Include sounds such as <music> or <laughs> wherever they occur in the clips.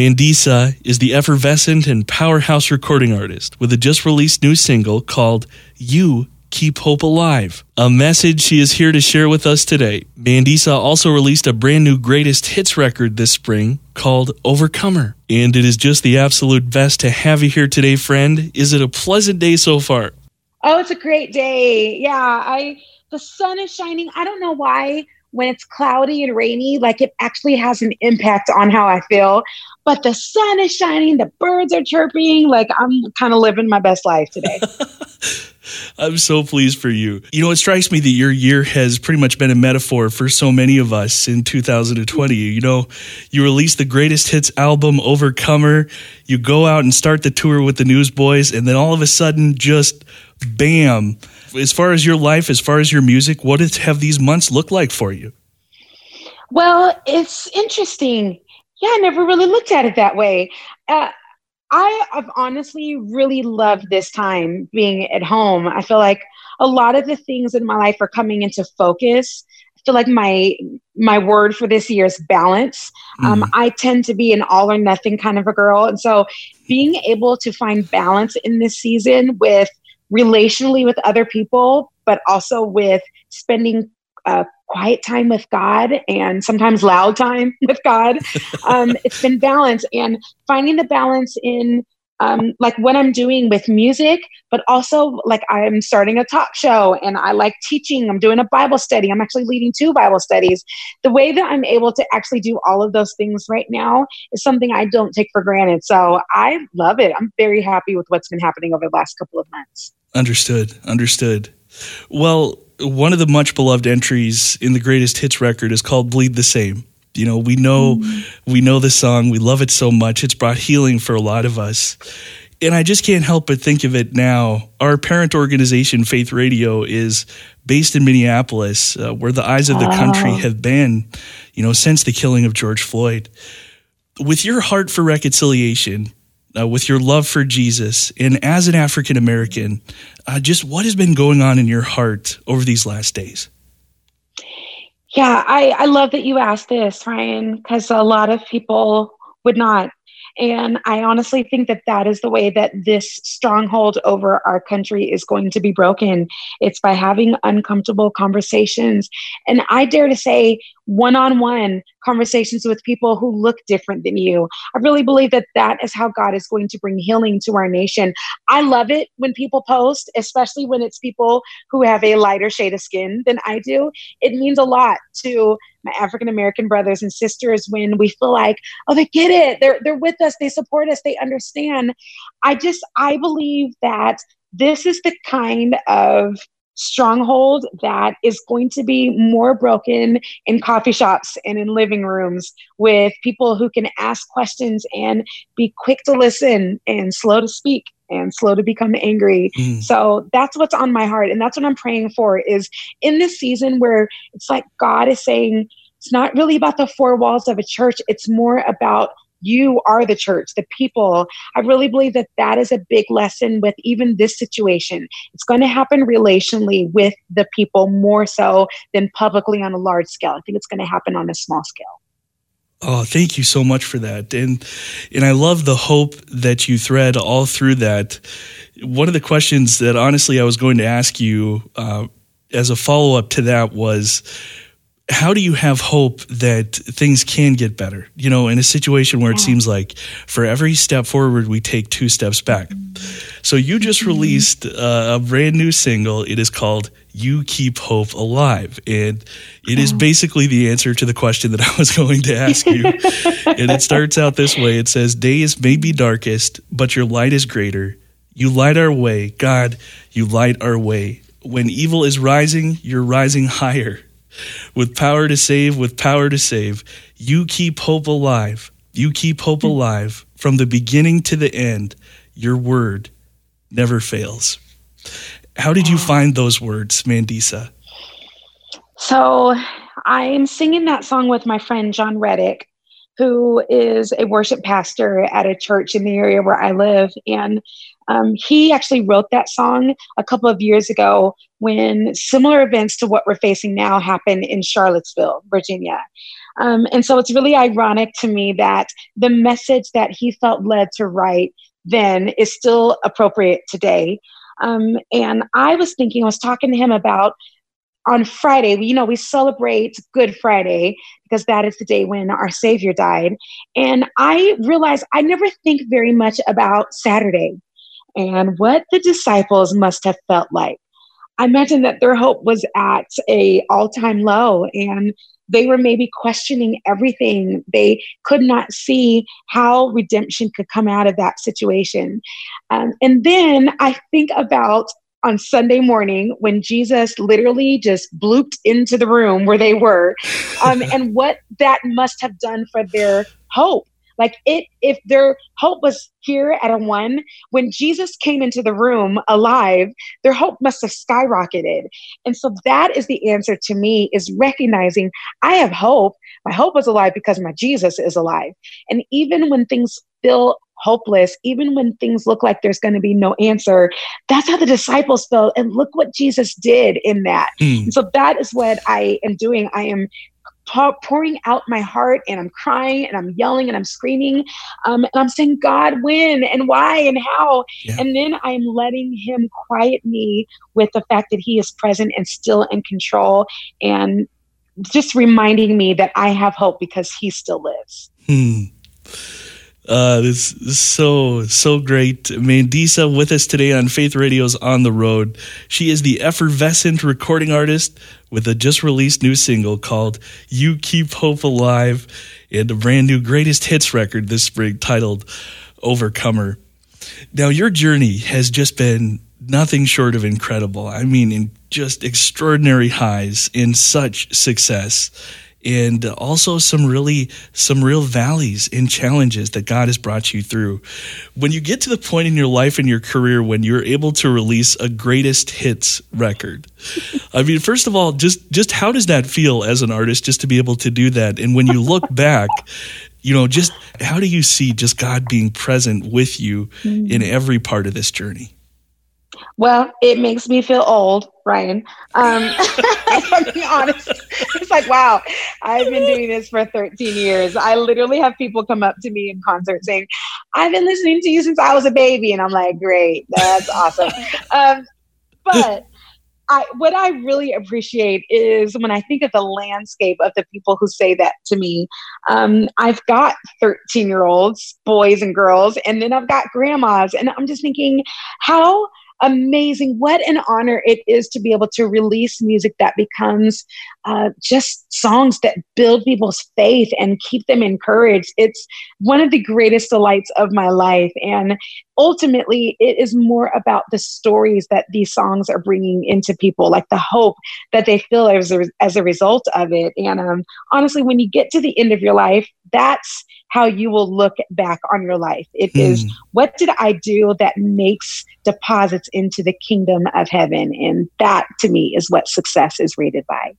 Mandisa is the effervescent and powerhouse recording artist with a just released new single called You Keep Hope Alive, a message she is here to share with us today. Mandisa also released a brand new greatest hits record this spring called Overcomer. And it is just the absolute best to have you here today, friend. Is it a pleasant day so far? Oh, it's a great day. Yeah, I the sun is shining. I don't know why when it's cloudy and rainy, like it actually has an impact on how I feel. But the sun is shining, the birds are chirping, like I'm kind of living my best life today. <laughs> I'm so pleased for you. You know, it strikes me that your year has pretty much been a metaphor for so many of us in 2020. You know, you release the greatest hits album, Overcomer. You go out and start the tour with the Newsboys, and then all of a sudden, just bam. As far as your life, as far as your music, what have these months looked like for you? Well, it's interesting. Yeah, I never really looked at it that way. Uh, I have honestly really loved this time being at home. I feel like a lot of the things in my life are coming into focus. I feel like my my word for this year is balance. Mm. Um, I tend to be an all or nothing kind of a girl, and so being able to find balance in this season with relationally with other people, but also with spending uh, quiet time with God and sometimes loud time <laughs> with God. Um, it's been balance and finding the balance in um, like what I'm doing with music, but also like I'm starting a talk show and I like teaching. I'm doing a Bible study. I'm actually leading two Bible studies. The way that I'm able to actually do all of those things right now is something I don't take for granted. So I love it. I'm very happy with what's been happening over the last couple of months. Understood. Understood. Well, one of the much beloved entries in the greatest hits record is called Bleed the Same. You know, we know mm. we know the song, we love it so much. It's brought healing for a lot of us. And I just can't help but think of it now. Our parent organization, Faith Radio, is based in Minneapolis, uh, where the eyes of the oh. country have been, you know, since the killing of George Floyd. With your heart for reconciliation, uh, with your love for Jesus, and as an African American, uh, just what has been going on in your heart over these last days? Yeah, I, I love that you asked this, Ryan, because a lot of people would not. And I honestly think that that is the way that this stronghold over our country is going to be broken. It's by having uncomfortable conversations. And I dare to say, one on one conversations with people who look different than you. I really believe that that is how God is going to bring healing to our nation. I love it when people post, especially when it's people who have a lighter shade of skin than I do. It means a lot to my African American brothers and sisters when we feel like, oh, they get it. They're they're with us, they support us, they understand. I just I believe that this is the kind of stronghold that is going to be more broken in coffee shops and in living rooms with people who can ask questions and be quick to listen and slow to speak and slow to become angry. Mm. So that's what's on my heart and that's what I'm praying for is in this season where it's like God is saying it's not really about the four walls of a church, it's more about you are the church, the people. I really believe that that is a big lesson with even this situation. It's going to happen relationally with the people more so than publicly on a large scale. I think it's going to happen on a small scale. Oh, thank you so much for that. And and I love the hope that you thread all through that. One of the questions that honestly I was going to ask you uh, as a follow up to that was how do you have hope that things can get better? You know, in a situation where it seems like for every step forward, we take two steps back. So you just mm-hmm. released uh, a brand new single. It is called You Keep Hope Alive. And it is oh. basically the answer to the question that I was <laughs> going to ask you. and it starts out this way it says, Days may be darkest, but your light is greater. You light our way. God, you light our way. When evil is rising, you're rising higher with power to save, with power to save. You keep hope alive. You keep hope hmm. alive from the beginning to the end. Your word never fails. How did you find those words, Mandisa? So I'm singing that song with my friend Jon Reddick, who is a worship pastor at a church in the area where I live. And um, he actually wrote that song a couple of years ago when similar events to what we're facing now happened in Charlottesville, Virginia. Um, and so it's really ironic to me that the message that he felt led to write then is still appropriate today. Um, and I was thinking, I was talking to him about on Friday, you know, we celebrate Good Friday because that is the day when our Savior died. And I realized I never think very much about Saturday and what the disciples must have felt like. I mentioned that their hope was at a all-time low and they were maybe questioning everything. They could not see how redemption could come out of that situation. Um, and then I think about on Sunday morning when Jesus literally just blooped into the room where they were, um, <laughs> and what that must have done for their hope. Like it, if their hope was here at a one, when Jesus came into the room alive, their hope must have skyrocketed. And so that is the answer to me is recognizing I have hope. My hope is alive because my Jesus is alive. And even when things feel hopeless, even when things look like there's going to be no answer. That's how the disciples felt. And look what Jesus did in that. Mm. So that is what I am doing. I am pouring out my heart and I'm crying and I'm yelling and I'm screaming. Um, and I'm saying, God, when and why and how. Yeah. And then I'm letting Him quiet me with the fact that He is present and still in control and just reminding me that I have hope because He still lives. Hmm. Uh, this is so so great. Mandisa with us today on Faith Radio's On the Road. She is the effervescent recording artist with a just released new single called "You Keep Hope Alive" and a brand new greatest hits record this spring titled "Overcomer." Now, your journey has just been nothing short of incredible. I mean, in just extraordinary highs in such success and also some really some real valleys and challenges that God has brought you through. When you get to the point in your life and your career when you're able to release a greatest hits record. <laughs> I mean, first of all, just just how does that feel as an artist just to be able to do that? And when you look <laughs> back, you know, just how do you see just God being present with you mm-hmm. in every part of this journey? Well, it makes me feel old, Ryan. Um, <laughs> <laughs> to be honest, it's like, wow, I've been doing this for 13 years. I literally have people come up to me in concert saying, I've been listening to you since I was a baby. And I'm like, great, that's awesome. <laughs> Um, but I, what I really appreciate is when I think of the landscape of the people who say that to me. Um, I've got 13 year olds, boys and girls, and then I've got grandmas. And I'm just thinking, how amazing. What an honor it is to be able to release music that becomes uh, just songs that build people's faith and keep them encouraged. It's one of the greatest delights of my life. And ultimately, it is more about the stories that these songs are bringing into people, like the hope that they feel as a, as a result of it. And um, honestly, when you get to the end of your life, that's how you will look back on your life. It mm. is what did I do that makes deposits into the kingdom of heaven? And that to me is what success is rated by.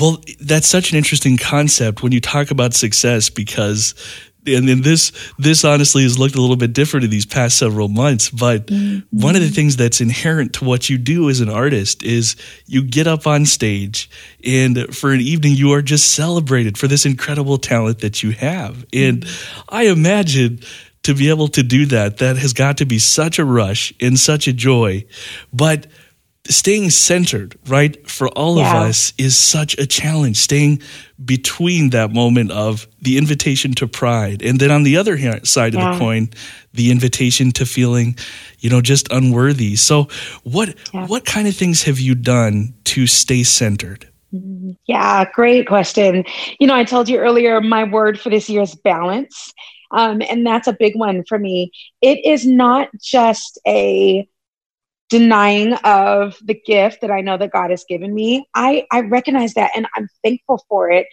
Well, that's such an interesting concept when you talk about success because and then this this honestly has looked a little bit different in these past several months but mm-hmm. one of the things that's inherent to what you do as an artist is you get up on stage and for an evening you are just celebrated for this incredible talent that you have and mm-hmm. i imagine to be able to do that that has got to be such a rush and such a joy but staying centered, right, for all yeah. of us is such a challenge. Staying between that moment of the invitation to pride, and then on the other hand, side yeah. of the coin, the invitation to feeling, you know, just unworthy. So, what yeah. what kind of things have you done to stay centered? Mm-hmm. Yeah, great question. You know, I told you earlier, my word for this year is balance. Um, and that's a big one for me. It is not just a denying of the gift that I know that God has given me. I, I recognize that and I'm thankful for it.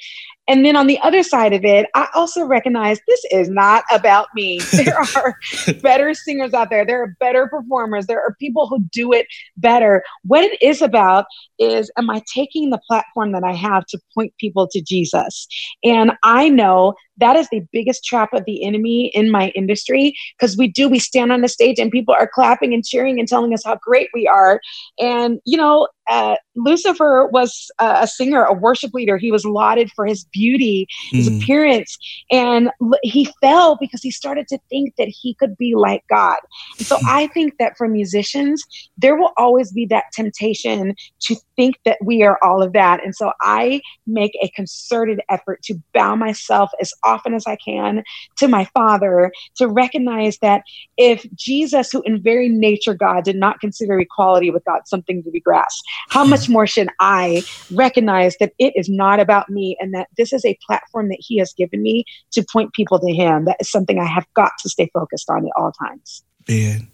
And then on the other side of it, I also recognize this is not about me. <laughs> There are better singers out there, there are better performers, there are people who do it better. What it is about is am I taking the platform that I have to point people to Jesus? And I know that is the biggest trap of the enemy in my industry because we do we stand on the stage and people are clapping and cheering and telling us how great we are and you know uh, Lucifer was uh, a singer, a worship leader. He was lauded for his beauty, his mm. appearance, and he fell because he started to think that he could be like God. And so I think that for musicians, there will always be that temptation to think that we are all of that. And so I make a concerted effort to bow myself as often as I can to my Father to recognize that if Jesus, who in very nature God, did not consider equality with God something to be grasped, how much more should I recognize that it is not about me and that this is a platform that He has given me to point people to Him? That is something I have got to stay focused on at all times. Man,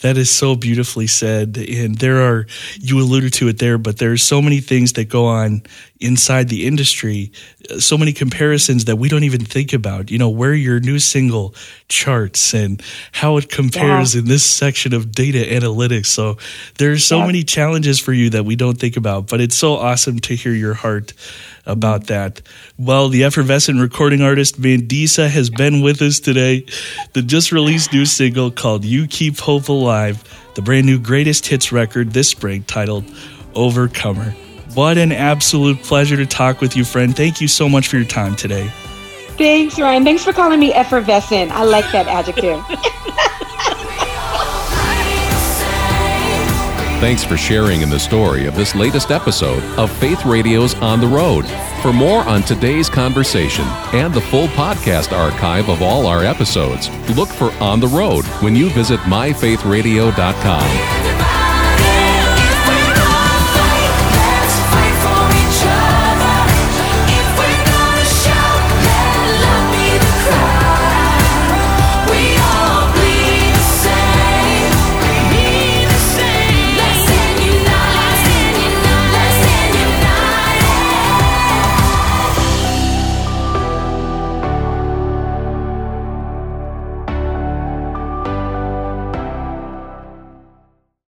that is so beautifully said. And there are, you alluded to it there, but there's so many things that go on inside the industry, uh, so many comparisons that we don't even think about. You know, where your new single charts and how it compares yeah. in this section of data analytics. So there's so yeah. many challenges for you that we don't think about, but it's so awesome to hear your heart about that. Well, the effervescent recording artist Mandisa has been with us today. The just released new single called You Keep Hope Alive, the brand new greatest hits record this spring titled Overcomer. What an absolute pleasure to talk with you, friend. Thank you so much for your time today. Thanks, Ryan. Thanks for calling me effervescent. I like that adjective. <laughs> Thanks for sharing in the story of this latest episode of Faith Radio's On the Road. For more on today's conversation and the full podcast archive of all our episodes, look for On the Road when you visit myfaithradio.com.